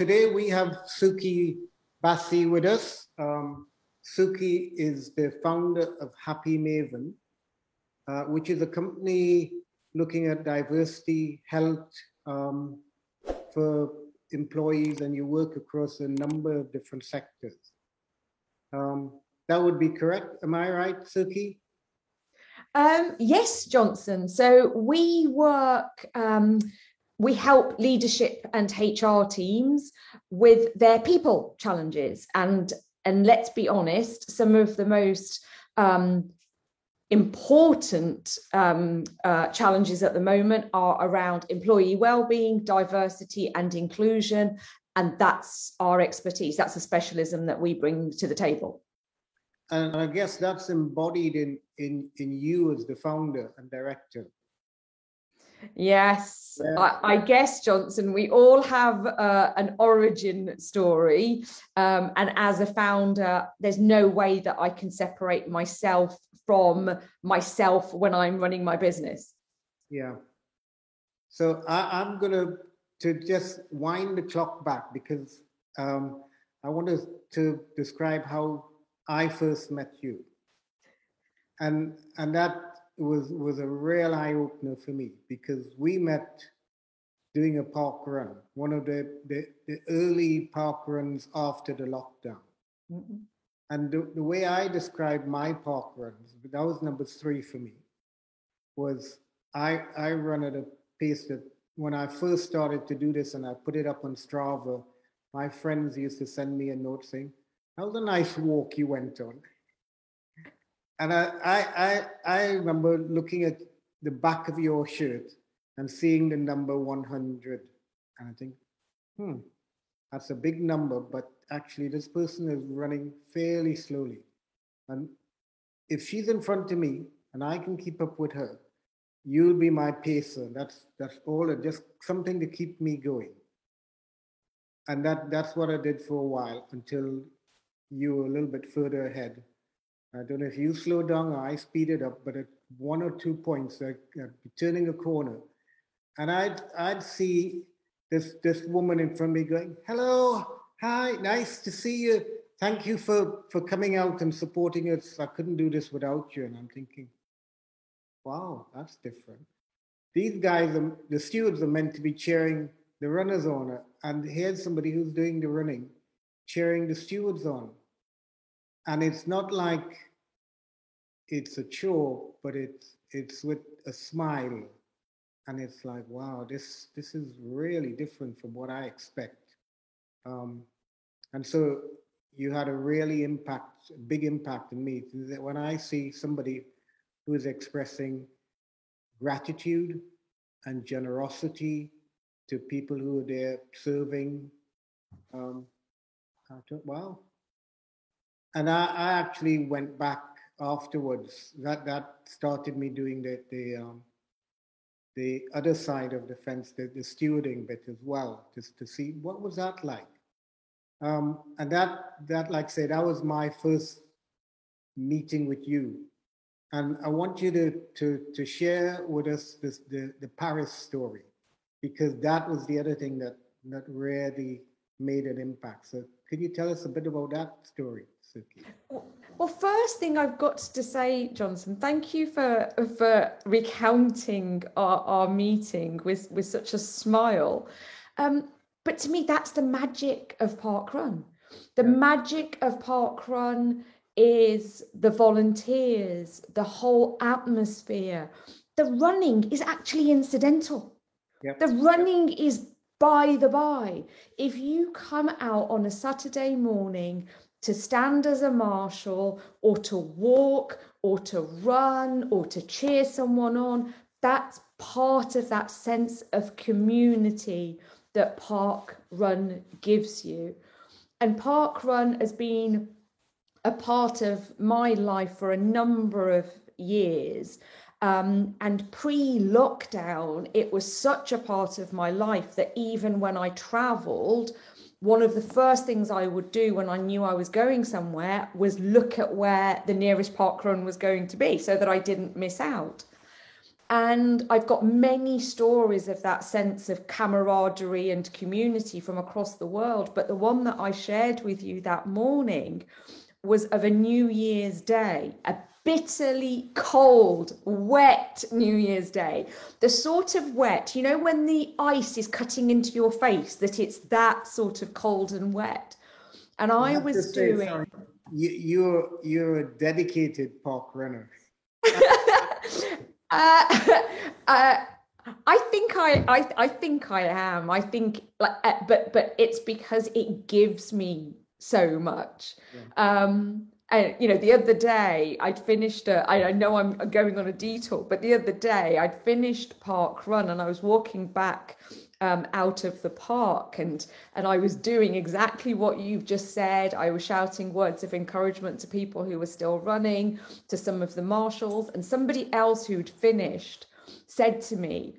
today we have Suki Bassi with us. Um, Suki is the founder of Happy Maven, uh, which is a company looking at diversity, health um, for employees, and you work across a number of different sectors. Um, that would be correct. Am I right, Suki? Um, yes, Johnson. So we work, um, we help leadership and HR teams with their people challenges. And, and let's be honest, some of the most um, important um, uh, challenges at the moment are around employee well-being, diversity and inclusion. And that's our expertise. That's a specialism that we bring to the table and I guess that's embodied in in in you as the founder and director. Yes, yeah. I, I, guess Johnson. We all have uh, an origin story, um, and as a founder, there's no way that I can separate myself from myself when I'm running my business. Yeah. So I, am gonna to just wind the clock back because um, I want to, to describe how I first met you. And and that was was a real eye opener for me because we met doing a park run, one of the, the, the early park runs after the lockdown. Mm-hmm. And the, the way I described my park runs, that was number three for me, was I, I run at a pace that when I first started to do this and I put it up on Strava, my friends used to send me a note saying, that was a nice walk you went on. And I, I, I, I remember looking at the back of your shirt and seeing the number 100. And I think, hmm, that's a big number, but actually this person is running fairly slowly. And if she's in front of me and I can keep up with her, you'll be my pacer. That's that's all. Just something to keep me going. And that that's what I did for a while until you were a little bit further ahead. I don't know if you slowed down or I speeded up, but at one or two points, like uh, turning a corner, and I'd I'd see this this woman in front of me going, "Hello, hi, nice to see you. Thank you for for coming out and supporting us. I couldn't do this without you." And I'm thinking, "Wow, that's different." These guys, are, the stewards, are meant to be cheering the runners on, and here's somebody who's doing the running, cheering the stewards on and it's not like it's a chore, but it's it's with a smile, and it's like, wow, this this is really different from what I expect. Um, and so you had a really impact, big impact in me. That When I see somebody who is expressing gratitude and generosity to people who are there serving, um, wow, and I, I actually went back afterwards. That that started me doing the the um, the other side of the fence, the, the stewarding bit as well, just to see what was that like. Um, and that that, like I said, that was my first meeting with you. And I want you to to to share with us this the, the Paris story, because that was the other thing that that really made an impact. So could you tell us a bit about that story? Suki? Well, first thing I've got to say, Johnson, thank you for for recounting our, our meeting with, with such a smile. Um, but to me, that's the magic of Park Run. The magic of Park Run is the volunteers, the whole atmosphere. The running is actually incidental. Yep. The running yep. is by the by. If you come out on a Saturday morning to stand as a marshal or to walk or to run or to cheer someone on. That's part of that sense of community that Park Run gives you. And Park Run has been a part of my life for a number of years. Um, and pre lockdown, it was such a part of my life that even when I traveled, one of the first things I would do when I knew I was going somewhere was look at where the nearest park run was going to be so that I didn't miss out. And I've got many stories of that sense of camaraderie and community from across the world. But the one that I shared with you that morning was of a New Year's Day, a bitterly cold, wet New Year's Day. The sort of wet, you know, when the ice is cutting into your face, that it's that sort of cold and wet. And I, I was doing. Say, you, you're you're a dedicated park runner. uh, uh, I think I, I I think I am. I think like, uh, but but it's because it gives me so much. Yeah. Um, and you know, the other day I'd finished. A, I, I know I'm going on a detour, but the other day I'd finished Park Run and I was walking back um, out of the park and and I was doing exactly what you've just said. I was shouting words of encouragement to people who were still running, to some of the marshals, and somebody else who'd finished said to me,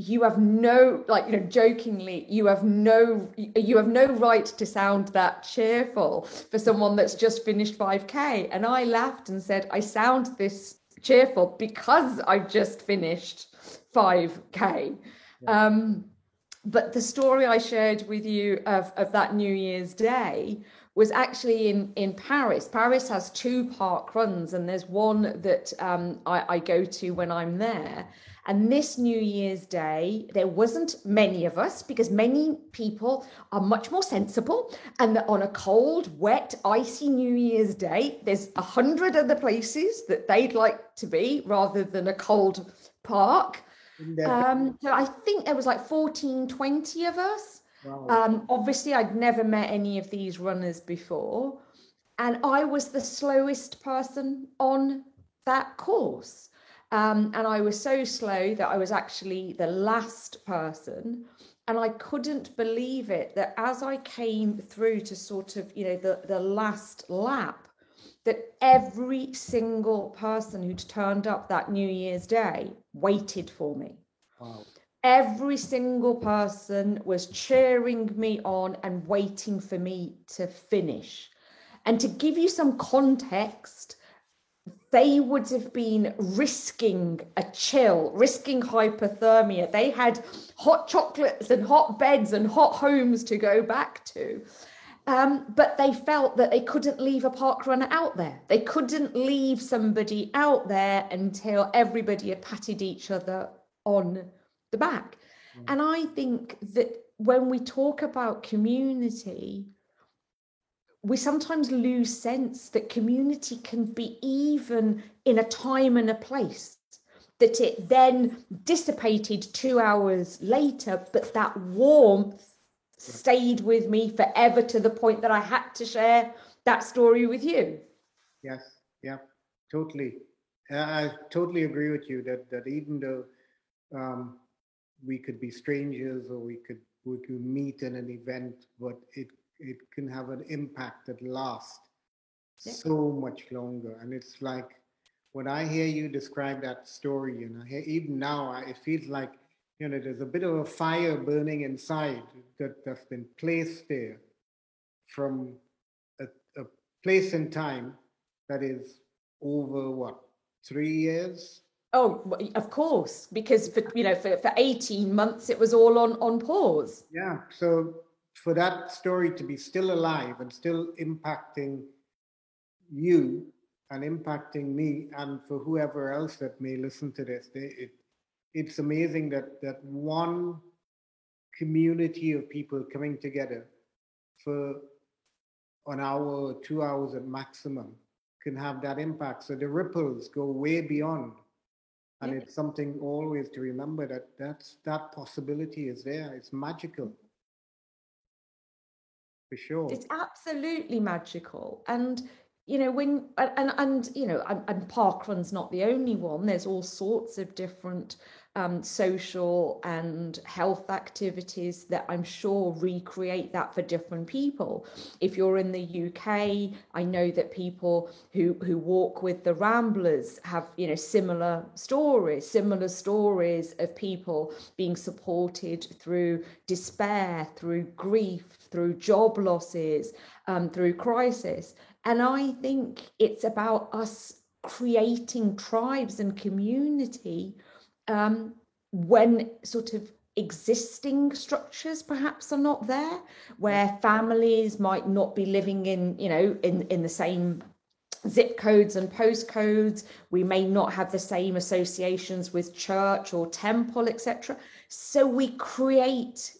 you have no like you know jokingly you have no you have no right to sound that cheerful for someone that's just finished 5k and i laughed and said i sound this cheerful because i've just finished 5k yeah. um but the story I shared with you of, of that New Year's Day was actually in, in Paris. Paris has two park runs, and there's one that um, I, I go to when I'm there. And this New Year's Day, there wasn't many of us because many people are much more sensible. And that on a cold, wet, icy New Year's Day, there's a hundred other places that they'd like to be rather than a cold park. Um, so I think there was like 14, 20 of us. Wow. Um, obviously, I'd never met any of these runners before. And I was the slowest person on that course. Um, and I was so slow that I was actually the last person. And I couldn't believe it that as I came through to sort of, you know, the, the last lap, that every single person who'd turned up that New Year's Day waited for me. Wow. Every single person was cheering me on and waiting for me to finish. And to give you some context, they would have been risking a chill, risking hypothermia. They had hot chocolates and hot beds and hot homes to go back to. Um, but they felt that they couldn't leave a park runner out there. They couldn't leave somebody out there until everybody had patted each other on the back. Mm. And I think that when we talk about community, we sometimes lose sense that community can be even in a time and a place that it then dissipated two hours later, but that warmth stayed with me forever to the point that I had to share that story with you. Yes, yeah, totally. I totally agree with you that that even though um, we could be strangers or we could we could meet in an event, but it it can have an impact that lasts yeah. so much longer. And it's like when I hear you describe that story, you know, even now, it feels like you know, there's a bit of a fire burning inside that, that's been placed there from a, a place in time that is over what, three years? Oh, of course, because for you know, for, for 18 months it was all on on pause. Yeah. So for that story to be still alive and still impacting you and impacting me and for whoever else that may listen to this, they, it, it's amazing that that one community of people coming together for an hour or two hours at maximum can have that impact. So the ripples go way beyond. And yeah. it's something always to remember that that's that possibility is there. It's magical. For sure. It's absolutely magical. And you know when and and you know and, and parkrun's not the only one there's all sorts of different um, social and health activities that I'm sure recreate that for different people. If you're in the UK, I know that people who who walk with the Ramblers have you know similar stories, similar stories of people being supported through despair, through grief, through job losses, um, through crisis. And I think it's about us creating tribes and community um, when sort of existing structures perhaps are not there where families might not be living in you know in in the same zip codes and postcodes. We may not have the same associations with church or temple etc so we create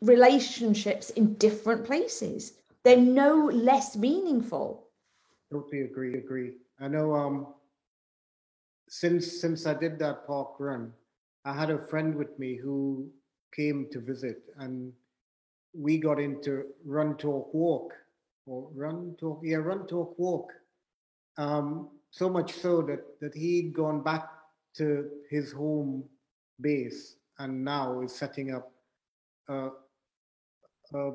relationships in different places. They're no less meaningful. Totally agree agree. I know um since since i did that park run i had a friend with me who came to visit and we got into run talk walk or run talk yeah run talk walk um, so much so that that he'd gone back to his home base and now is setting up a, a,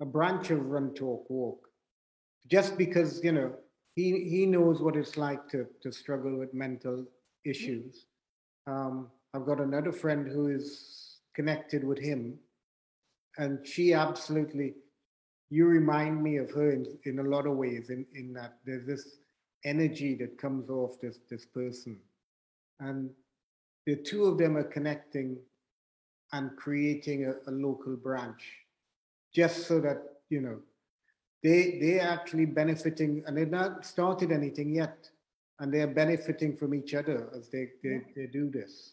a branch of run talk walk just because you know he he knows what it's like to to struggle with mental issues um, i've got another friend who is connected with him. And she absolutely, you remind me of her in, in a lot of ways, in, in that there's this energy that comes off this, this person. And the two of them are connecting and creating a, a local branch just so that, you know, they they're actually benefiting and they've not started anything yet and they're benefiting from each other as they they, yeah. they do this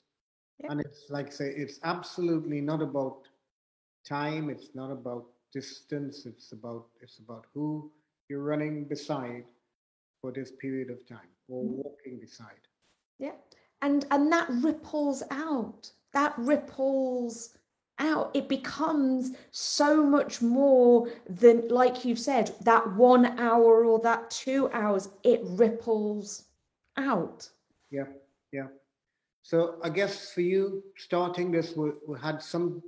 and it's like say, it's absolutely not about time. It's not about distance. It's about it's about who you're running beside for this period of time or mm-hmm. walking beside. Yeah, and and that ripples out. That ripples out. It becomes so much more than, like you've said, that one hour or that two hours. It ripples out. Yeah, yeah. So I guess for you, starting this we, we had some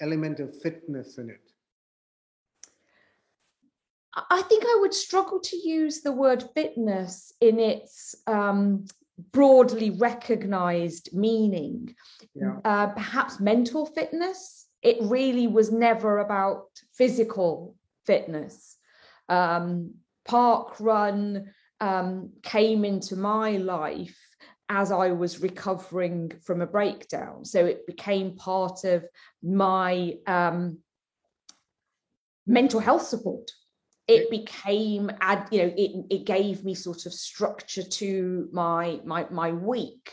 element of fitness in it. I think I would struggle to use the word fitness in its um, broadly recognized meaning. Yeah. Uh, perhaps mental fitness. It really was never about physical fitness. Um, park run um, came into my life as I was recovering from a breakdown. So it became part of my um, mental health support. It became, you know, it, it gave me sort of structure to my my my week.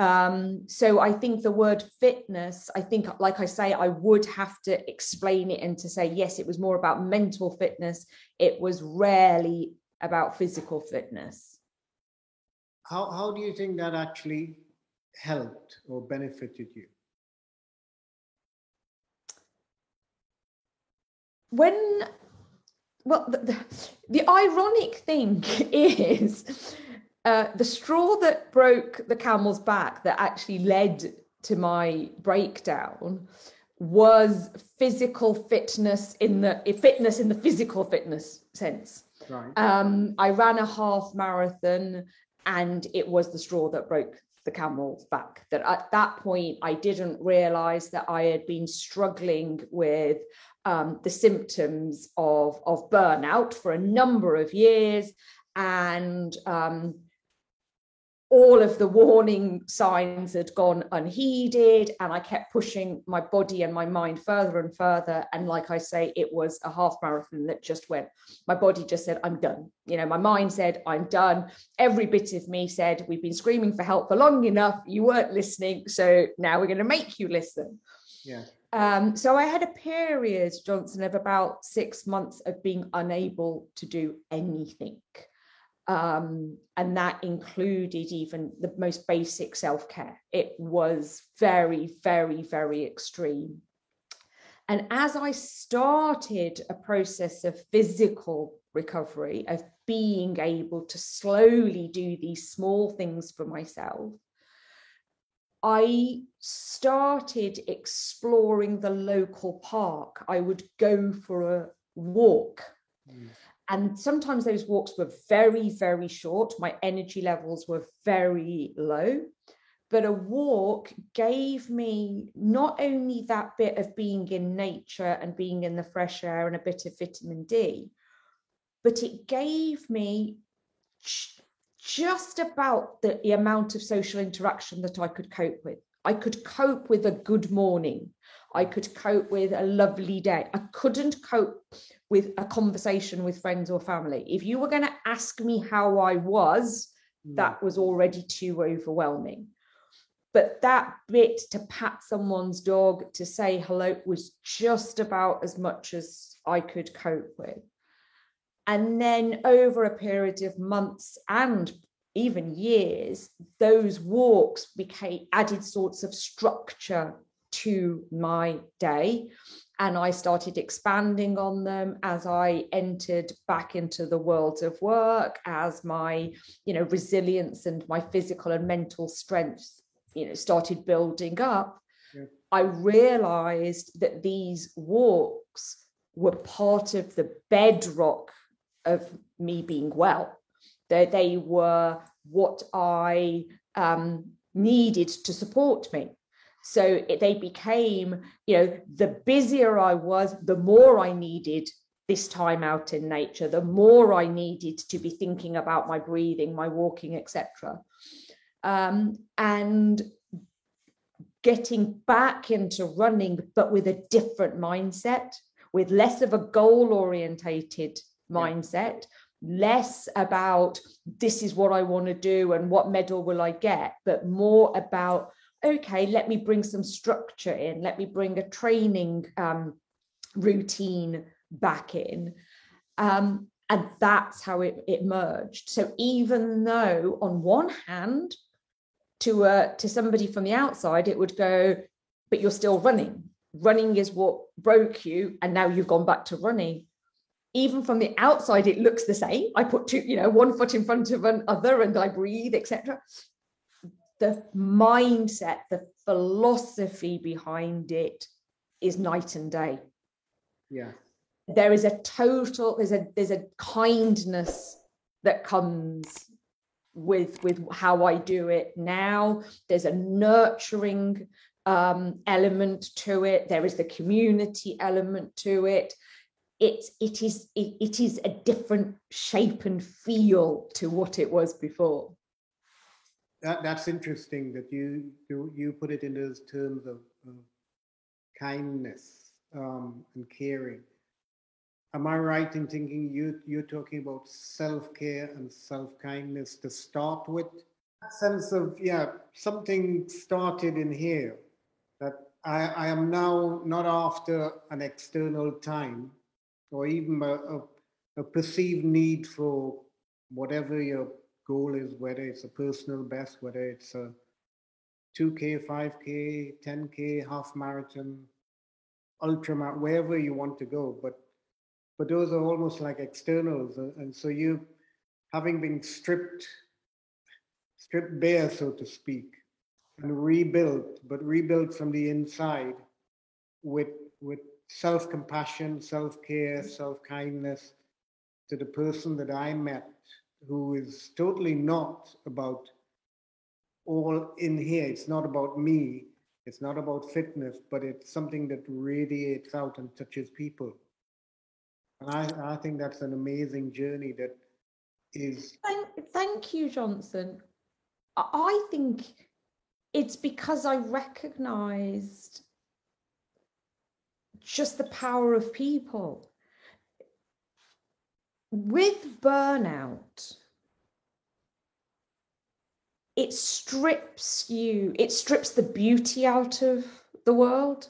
Um, so I think the word fitness, I think, like I say, I would have to explain it and to say, yes, it was more about mental fitness. It was rarely about physical fitness how, how do you think that actually helped or benefited you? When, well, the, the, the ironic thing is uh, the straw that broke the camel's back that actually led to my breakdown was physical fitness in the fitness in the physical fitness sense. Right. Um, I ran a half marathon and it was the straw that broke the camel's back that at that point i didn't realize that i had been struggling with um, the symptoms of, of burnout for a number of years. And um, all of the warning signs had gone unheeded and i kept pushing my body and my mind further and further. And like i say it was a half marathon that just went. My body just said i'm done. You know my mind said i'm done. Every bit of me said we've been screaming for help for long enough. You weren't listening so now we're going to make you listen. Yeah um, so I had a period, Johnson, of about six months of being unable to do anything. Um, and that included even the most basic self care. It was very, very, very extreme. And as I started a process of physical recovery, of being able to slowly do these small things for myself, I started exploring the local park. I would go for a walk. Mm. And sometimes those walks were very, very short. My energy levels were very low. But a walk gave me not only that bit of being in nature and being in the fresh air and a bit of vitamin D, but it gave me just about the, the amount of social interaction that I could cope with. I could cope with a good morning. I could cope with a lovely day. I couldn't cope with a conversation with friends or family. If you were going to ask me how I was, mm. that was already too overwhelming. But that bit to pat someone's dog, to say hello, was just about as much as I could cope with. And then over a period of months and even years, those walks became added sorts of structure to my day. And I started expanding on them as I entered back into the world of work, as my, you know, resilience and my physical and mental strength, you know, started building up. Yeah. I realized that these walks were part of the bedrock of me being well. That they were what I um, needed to support me. So it, they became, you know, the busier I was, the more I needed this time out in nature, the more I needed to be thinking about my breathing, my walking, etc. Um, and getting back into running, but with a different mindset, with less of a goal orientated mindset, less about this is what I want to do and what medal will I get, but more about, okay, let me bring some structure in, let me bring a training um, routine back in. Um, and that's how it, it merged. So even though on one hand, to uh, to somebody from the outside, it would go, but you're still running. Running is what broke you, and now you've gone back to running even from the outside it looks the same. I put two you know one foot in front of another and i breathe etc the mindset the philosophy behind it is night and day. Yeah. There is a total there's a there's a kindness that comes with with how i do it now. There's a nurturing um, element to it. There is the community element to it it's it is it, it is a different shape and feel to what it was before. That, that's interesting that you you, you put it in those terms of, of kindness um, and caring. Am i right in thinking you you're talking about self-care and self-kindness to start with? That sense of yeah something started in here that I, I am now not after an external time or even a, a, perceived need for whatever your goal is, whether it's a personal best, whether it's a 2K, 5K, 10K, half marathon, ultra marathon, wherever you want to go. But but those are almost like externals, and so you, having been stripped, stripped bare, so to speak, and rebuilt, but rebuilt from the inside, with with self compassion, self care, mm. self kindness to the person that I met who is totally not about all in here. It's not about me. It's not about fitness, but it's something that radiates out and touches people. And I, I think that's an amazing journey that is. Thank, thank you, Johnson. I think it's because I recognized just the power of people. With burnout, it strips you, it strips the beauty out of the world.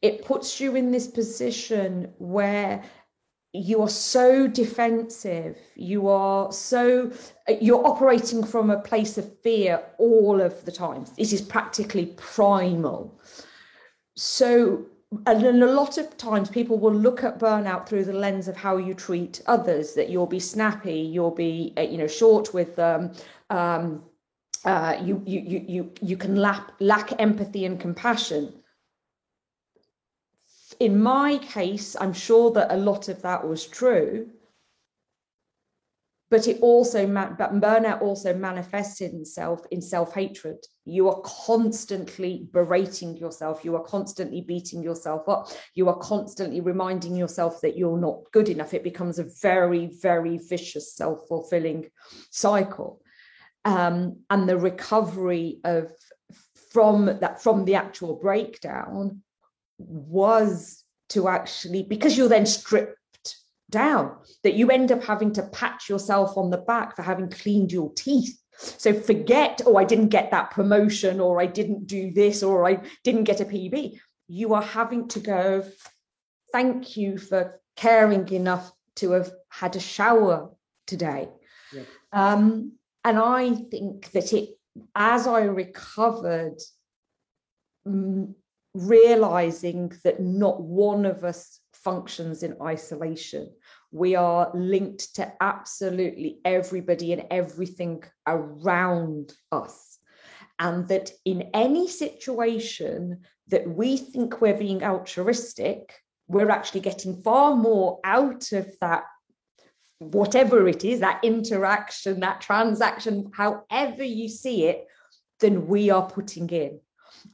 It puts you in this position where you are so defensive you are so you're operating from a place of fear all of the time it is practically primal so and a lot of times people will look at burnout through the lens of how you treat others that you'll be snappy you'll be uh, you know short with them um, uh, you, you you you you can lack lack empathy and compassion. In my case i'm sure that a lot of that was true but it also but burnout also manifests itself in self-hatred. You are constantly berating yourself. You are constantly beating yourself up. You are constantly reminding yourself that you're not good enough. It becomes a very very vicious self-fulfilling cycle. Um, and the recovery of from that from the actual breakdown was to actually because you're then stripped down that you end up having to pat yourself on the back for having cleaned your teeth. So forget oh i didn't get that promotion or i didn't do this or i didn't get a pb you are having to go thank you for caring enough to have had a shower today. Yeah. um, and i think that it as i recovered realizing that not one of us functions in isolation. We are linked to absolutely everybody and everything around us. And that in any situation that we think we're being altruistic, we're actually getting far more out of that, whatever it is, that interaction, that transaction, however you see it, than we are putting in.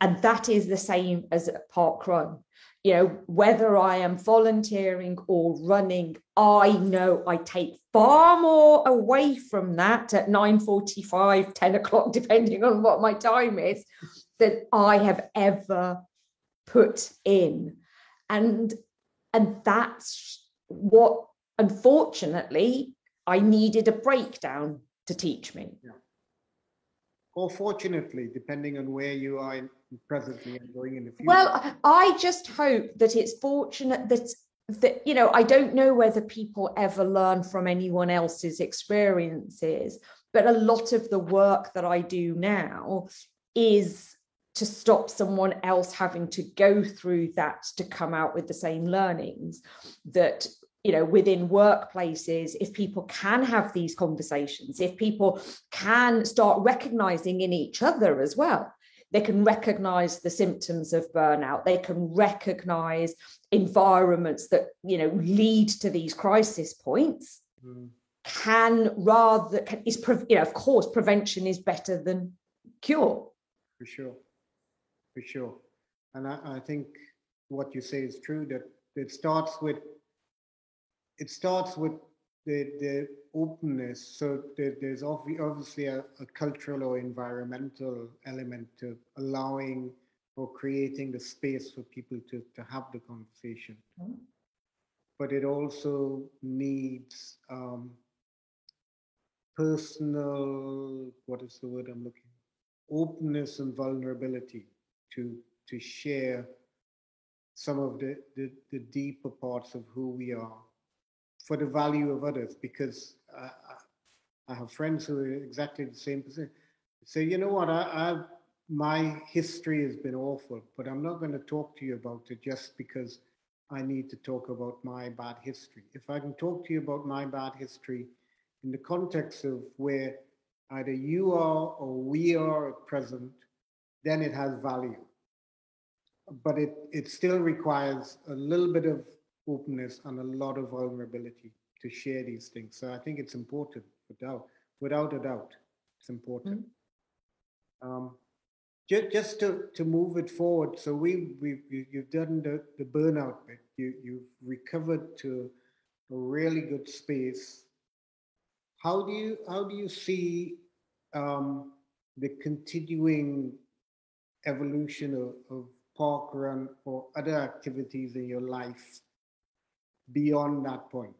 And that is the same as a park run. You know, whether I am volunteering or running, I know I take far more away from that at 9.45, 10 o'clock, depending on what my time is, than I have ever put in. And and that's what unfortunately I needed a breakdown to teach me. Yeah or fortunately, depending on where you are presently in the future? Well, I just hope that it's fortunate that that you know I don't know whether people ever learn from anyone else's experiences, but a lot of the work that I do now is to stop someone else having to go through that to come out with the same learnings that you know within workplaces if people can have these conversations if people can start recognizing in each other as well they can recognize the symptoms of burnout. They can recognize environments that you know lead to these crisis points. Mm. can rather can, is you know of course prevention is better than cure. For sure. For sure. And I, I think what you say is true that it starts with it starts with the, the openness. So there, there's obviously a, a, cultural or environmental element to allowing or creating the space for people to, to have the conversation. Mm-hmm. But it also needs um, personal, what is the word I'm looking? Openness and vulnerability to to share some of the, the, the deeper parts of who we are for the value of others because I, I have friends who are exactly the same position. Say, you know what, I, I, my history has been awful, but I'm not going to talk to you about it just because I need to talk about my bad history. If I can talk to you about my bad history in the context of where either you are or we are at present, then it has value. But it, it still requires a little bit of openness and a lot of vulnerability to share these things. So I think it's important, without without a doubt, it's important. Mm-hmm. Um, just, just to, to move it forward, so we we you've done the, the burnout bit. You you've recovered to a really good space. How do you how do you see um, the continuing evolution of, of park run or other activities in your life beyond that point?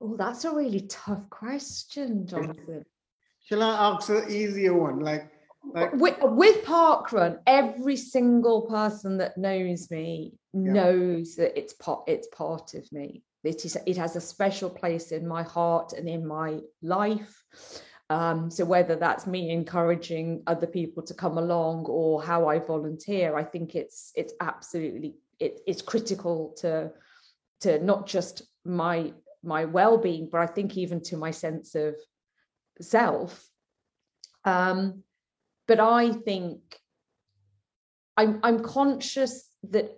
Oh, that's a really tough question, Jonathan. Shall I ask an easier one? Like, like with, with Parkrun, every single person that knows me yeah. knows that it's part it's part of me. It is it has a special place in my heart and in my life. Um, so whether that's me encouraging other people to come along or how I volunteer, I think it's it's absolutely it, it's critical to to not just my my well-being, but I think even to my sense of self. Um, but I think I'm I'm conscious that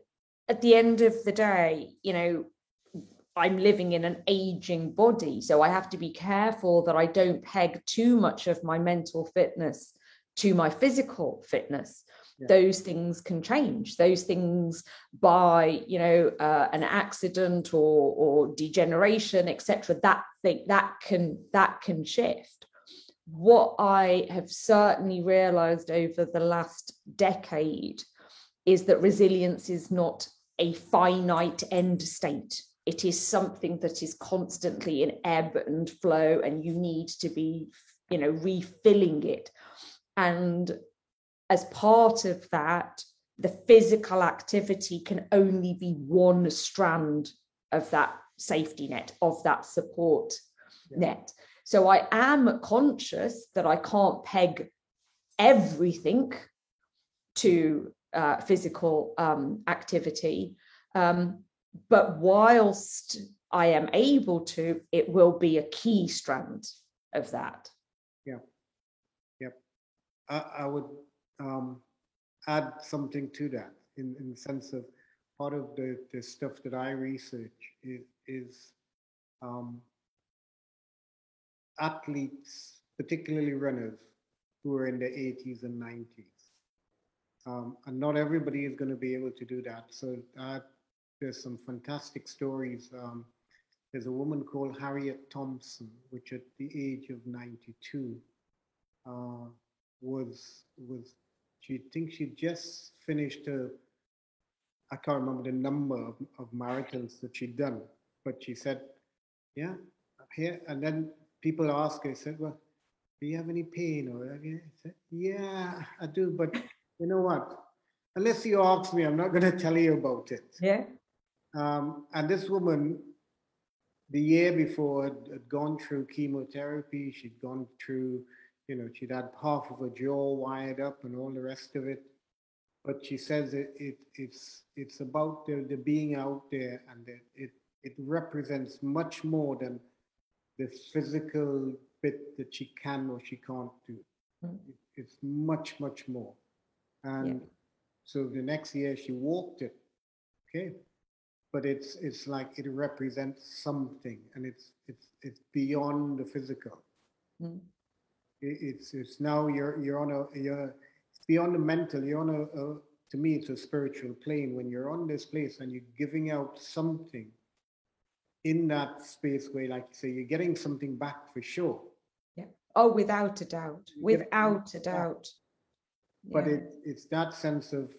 at the end of the day, you know, I'm living in an aging body. So I have to be careful that I don't peg too much of my mental fitness to my physical fitness. Yeah. Those things can change. Those things by you know uh, an accident or or degeneration, etc. That thing that can that can shift. what I have certainly realized over the last decade is that resilience is not a finite end state. It is something that is constantly in ebb and flow, and you need to be, you know, refilling it. And as part of that, the physical activity can only be one strand of that safety net, of that support yeah. net. So I am conscious that I can't peg everything to uh, physical um, activity. Um, but whilst I am able to, it will be a key strand of that. Yeah. Yep. I, I would um, add something to that in, in the sense of part of the, the stuff that I research is, is um, athletes, particularly runners, who are in their 80s and 90s. Um, and not everybody is going to be able to do that. So uh, there's some fantastic stories. Um, there's a woman called Harriet Thompson, which at the age of 92 uh, was was she thinks she just finished a I can't remember the number of, of marathons that she'd done, but she said, "Yeah, here." And then people ask her, said, "Well, do you have any pain?" Or I said, "Yeah, I do, but you know what? Unless you ask me, I'm not going to tell you about it." Yeah. Um, and this woman, the year before, had, had gone through chemotherapy. She'd gone through you know, she'd had half of her jaw wired up and all the rest of it. But she says it, it it's it's about the, the being out there and it, it it represents much more than the physical bit that she can or she can't do. Mm. It, it's much, much more. And yeah. so the next year she walked it. Okay. But it's it's like it represents something and it's it's it's beyond the physical. Mm it's it's now you're you're on a you're it's beyond the mental you're on a, a, to me it's a spiritual plane. When you're on this place and you're giving out something in that space where like you say you're getting something back for sure. Yeah. Oh without a doubt without a doubt. But yeah. it, it's that sense of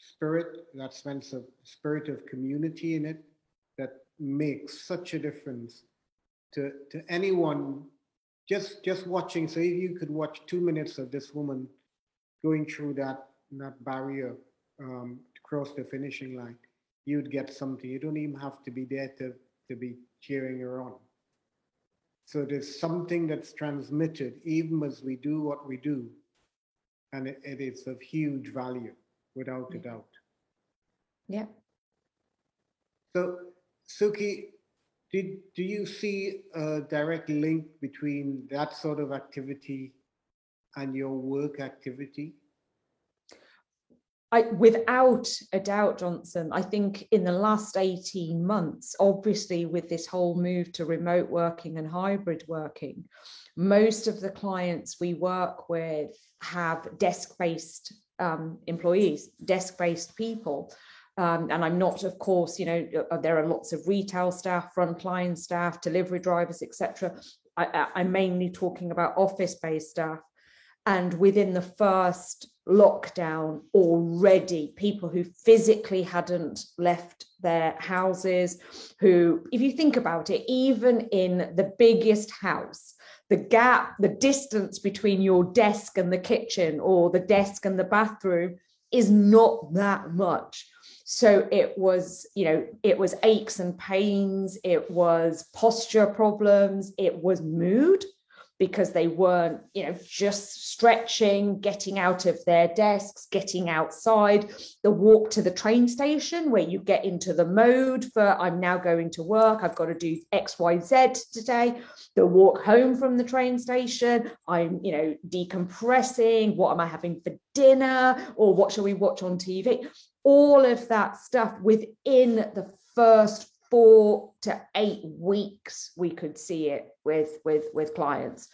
spirit that sense of spirit of community in it that makes such a difference to to anyone just just watching. So if you could watch two minutes of this woman going through that that barrier um, to cross the finishing line you'd get something. You don't even have to be there to to be cheering her on. So there's something that's transmitted even as we do what we do. And it, it is of huge value without a doubt. Yeah. So suki did, do you see a direct link between that sort of activity and your work activity? I, without a doubt, Johnson, I think in the last 18 months, obviously with this whole move to remote working and hybrid working, most of the clients we work with have desk-based um, employees, desk-based people. Um, and I'm not, of course, you know, uh, there are lots of retail staff, frontline staff, delivery drivers, etc. I'm mainly talking about office-based staff. And within the first lockdown, already people who physically hadn't left their houses, who, if you think about it, even in the biggest house, the gap, the distance between your desk and the kitchen or the desk and the bathroom is not that much. So it was you know it was aches and pains it was posture problems it was mood because they weren't you know just stretching getting out of their desks getting outside. The walk to the train station where you get into the mode for i'm now going to work. I've got to do xyz today. The walk home from the train station. I'm you know decompressing. What am i having for dinner? Or what shall we watch on tv all of that stuff within the first four to eight weeks we could see it with with with clients.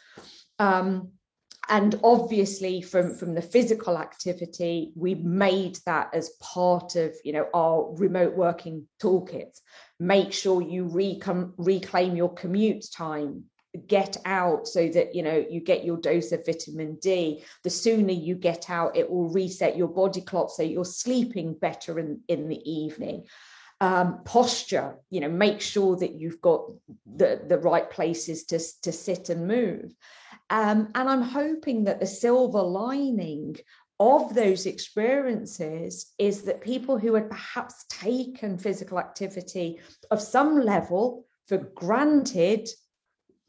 Um, and obviously from from the physical activity we've made that as part of you know our remote working toolkits. Make sure you recom- reclaim your commute time. Get out so that you know you get your dose of vitamin D. The sooner you get out it will reset your body clock so you're sleeping better in in the evening um, posture you know make sure that you've got the the right places to to sit and move um, and I'm hoping that the silver lining of those experiences is that people who had perhaps taken physical activity of some level for granted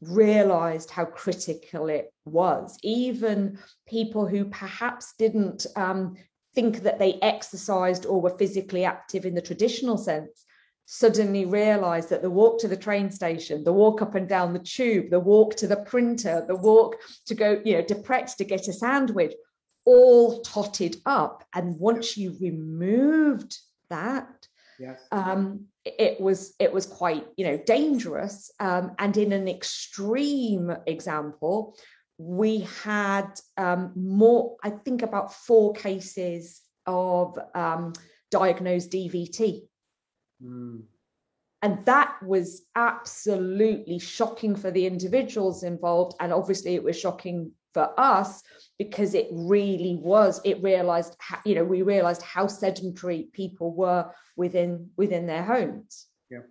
realized how critical it was. Even people who perhaps didn't um, think that they exercised or were physically active in the traditional sense suddenly realized that the walk to the train station, the walk up and down the tube, the walk to the printer, the walk to go, you know, to Pret to get a sandwich, all totted up. And once you removed that, yes. um, it was it was quite you know dangerous. Um, and in an extreme example, we had um, more, I think, about four cases of um, diagnosed DVT Mm. And that was absolutely shocking for the individuals involved. And obviously, it was shocking for us because it really was. It realized, how, you know, we realized how sedentary people were within within their homes. Yep,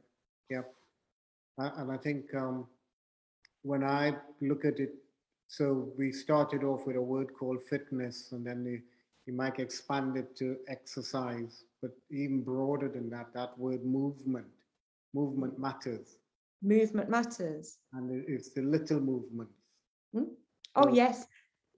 yep. Uh, and I think um, when I look at it, so we started off with a word called fitness, and then the you might expand it to exercise, but even broader than that, that word movement. Movement matters. Movement matters. And it's the little movements. Hmm? Oh, yes.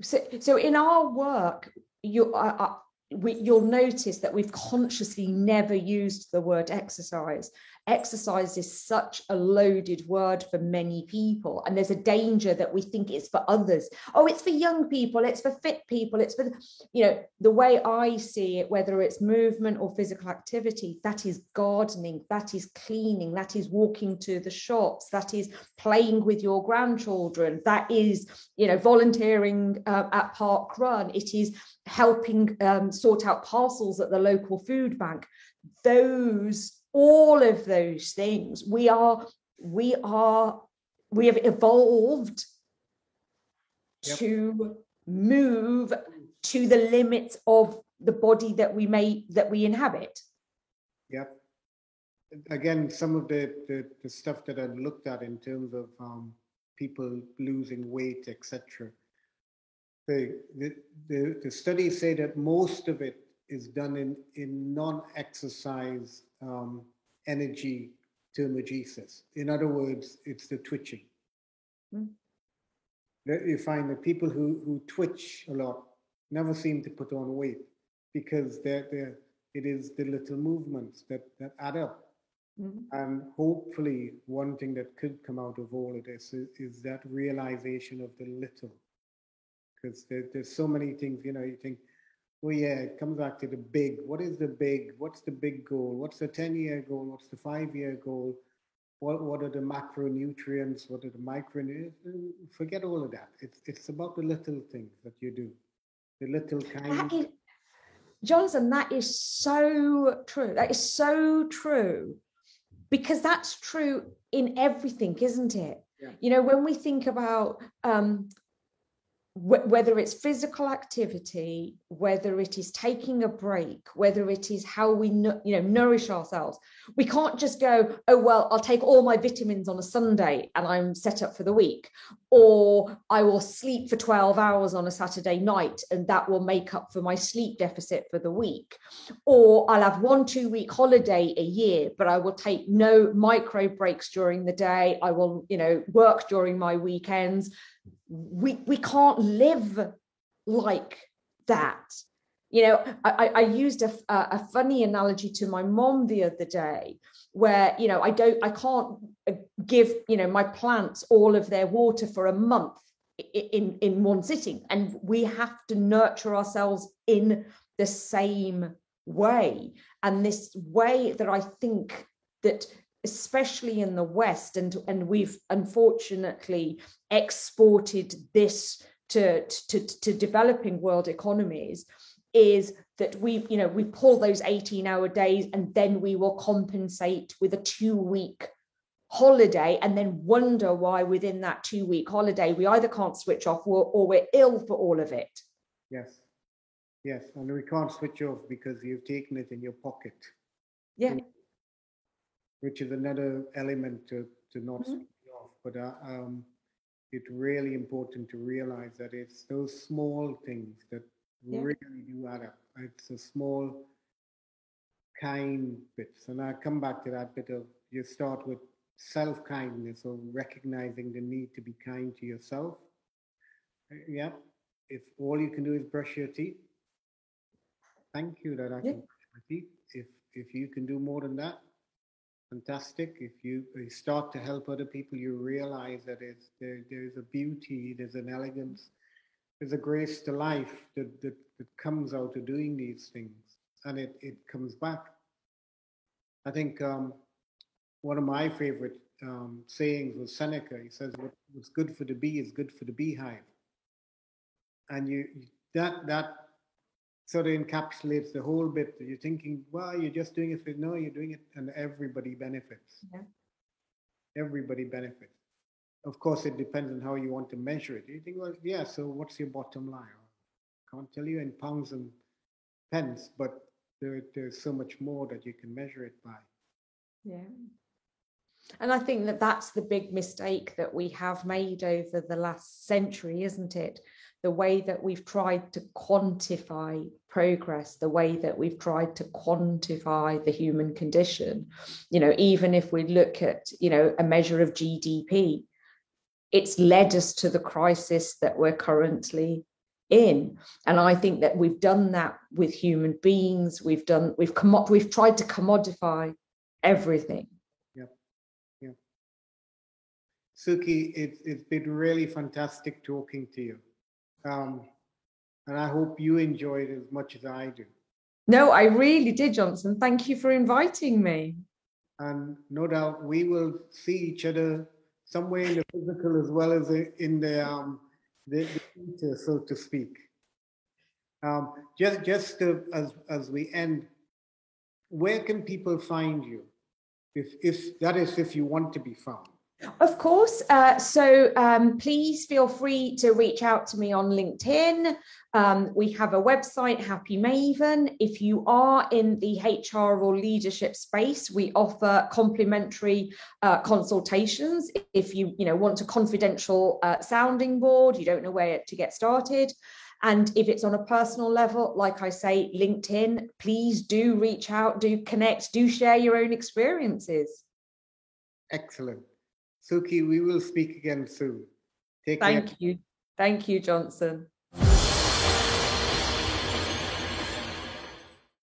So, so in our work, you, uh, uh, we, you'll notice that we've consciously never used the word exercise exercise is such a loaded word for many people and there's a danger that we think it's for others. Oh it's for young people it's for fit people it's for you know the way i see it whether it's movement or physical activity that is gardening that is cleaning that is walking to the shops that is playing with your grandchildren that is you know volunteering uh, at park run it is helping um, sort out parcels at the local food bank. Those all of those things. We are we are we have evolved yep. to move to the limits of the body that we may that we inhabit. Yep. Again some of the the, the stuff that i've looked at in terms of um, people losing weight etc the, the, the, the studies say that most of it is done in, in non-exercise um, energy thermogenesis. In other words, it's the twitching. Mm. You find that people who, who twitch a lot never seem to put on weight because they're, they're, it is the little movements that, that add up. Mm-hmm. And hopefully, one thing that could come out of all of this is, is that realization of the little. Because there, there's so many things, you know, you think, well, yeah, it comes back to the big. What is the big? What's the big goal? What's the 10 year goal? What's the five year goal? What, what are the macronutrients? What are the micronutrients? Forget all of that. It's, it's about the little things that you do, the little kind. That Jonathan, that is so true. That is so true because that's true in everything, isn't it? Yeah. You know, when we think about um, whether it's physical activity whether it is taking a break whether it is how we you know nourish ourselves. We can't just go oh well i'll take all my vitamins on a sunday and i'm set up for the week or i will sleep for 12 hours on a saturday night and that will make up for my sleep deficit for the week. Or i'll have one two week holiday a year but i will take no micro breaks during the day. I will you know work during my weekends we we can't live like that. You know i i used a, a funny analogy to my mom the other day where you know i don't i can't uh, give you know my plants all of their water for a month in in one sitting. And we have to nurture ourselves in the same way. And this way that i think that especially in the West, and, and we've unfortunately exported this to, to, to developing world economies, is that we, you know, we pull those 18 hour days and then we will compensate with a two week holiday and then wonder why within that two week holiday we either can't switch off or, or we're ill for all of it. Yes. Yes. And we can't switch off because you've taken it in your pocket. Yeah. Which is another element to, to not mm-hmm. off. But uh, um, it's really important to realize that it's those small things that yeah. really do add up. It's a small, kind bits. And I come back to that bit of you start with self kindness or recognizing the need to be kind to yourself. Uh, yeah. If all you can do is brush your teeth, thank you that I yeah. can brush my teeth. If if you can do more than that, fantastic. If you, start to help other people, you realize that it's, there, there's a beauty, there's an elegance, there's a grace to life that, that, that comes out of doing these things. And it, it comes back. I think um, one of my favorite um, sayings was Seneca. He says, "What's good for the bee is good for the beehive." And you that that sort of encapsulates the whole bit. You're thinking, well, you're just doing it for no, you're doing it, and everybody benefits. Yeah. Everybody benefits. Of course, it depends on how you want to measure it. You think, well, yeah. So what's your bottom line? I can't tell you in pounds and pence, but there, there's so much more that you can measure it by. Yeah. And I think that that's the big mistake that we have made over the last century, isn't it? The way that we've tried to quantify progress, the way that we've tried to quantify the human condition. You know, even if we look at, you know, a measure of GDP, it's led us to the crisis that we're currently in and i think that we've done that with human beings we've done we've come up we've tried to commodify everything Yeah. Yeah. Suki, it, it's been really fantastic talking to you. Um, and I hope you enjoyed as much as I do. No, I really did, Jonathan. Thank you for inviting me. And no doubt we will see each other somewhere in the physical as well as in the, um, the, the future, so to speak. Um, just just to, as, as we end, where can people find you? If, if that is, if you want to be found. Of course. Uh, so um, please feel free to reach out to me on LinkedIn. Um, we have a website, Happy Maven. If you are in the HR or leadership space, we offer complimentary uh, consultations. If you, you know, want a confidential uh, sounding board, you don't know where to get started. And if it's on a personal level, like I say, LinkedIn, please do reach out, do connect, do share your own experiences. Excellent. Suki, we will speak again soon. Take Thank care. you. Thank you, Jonathan.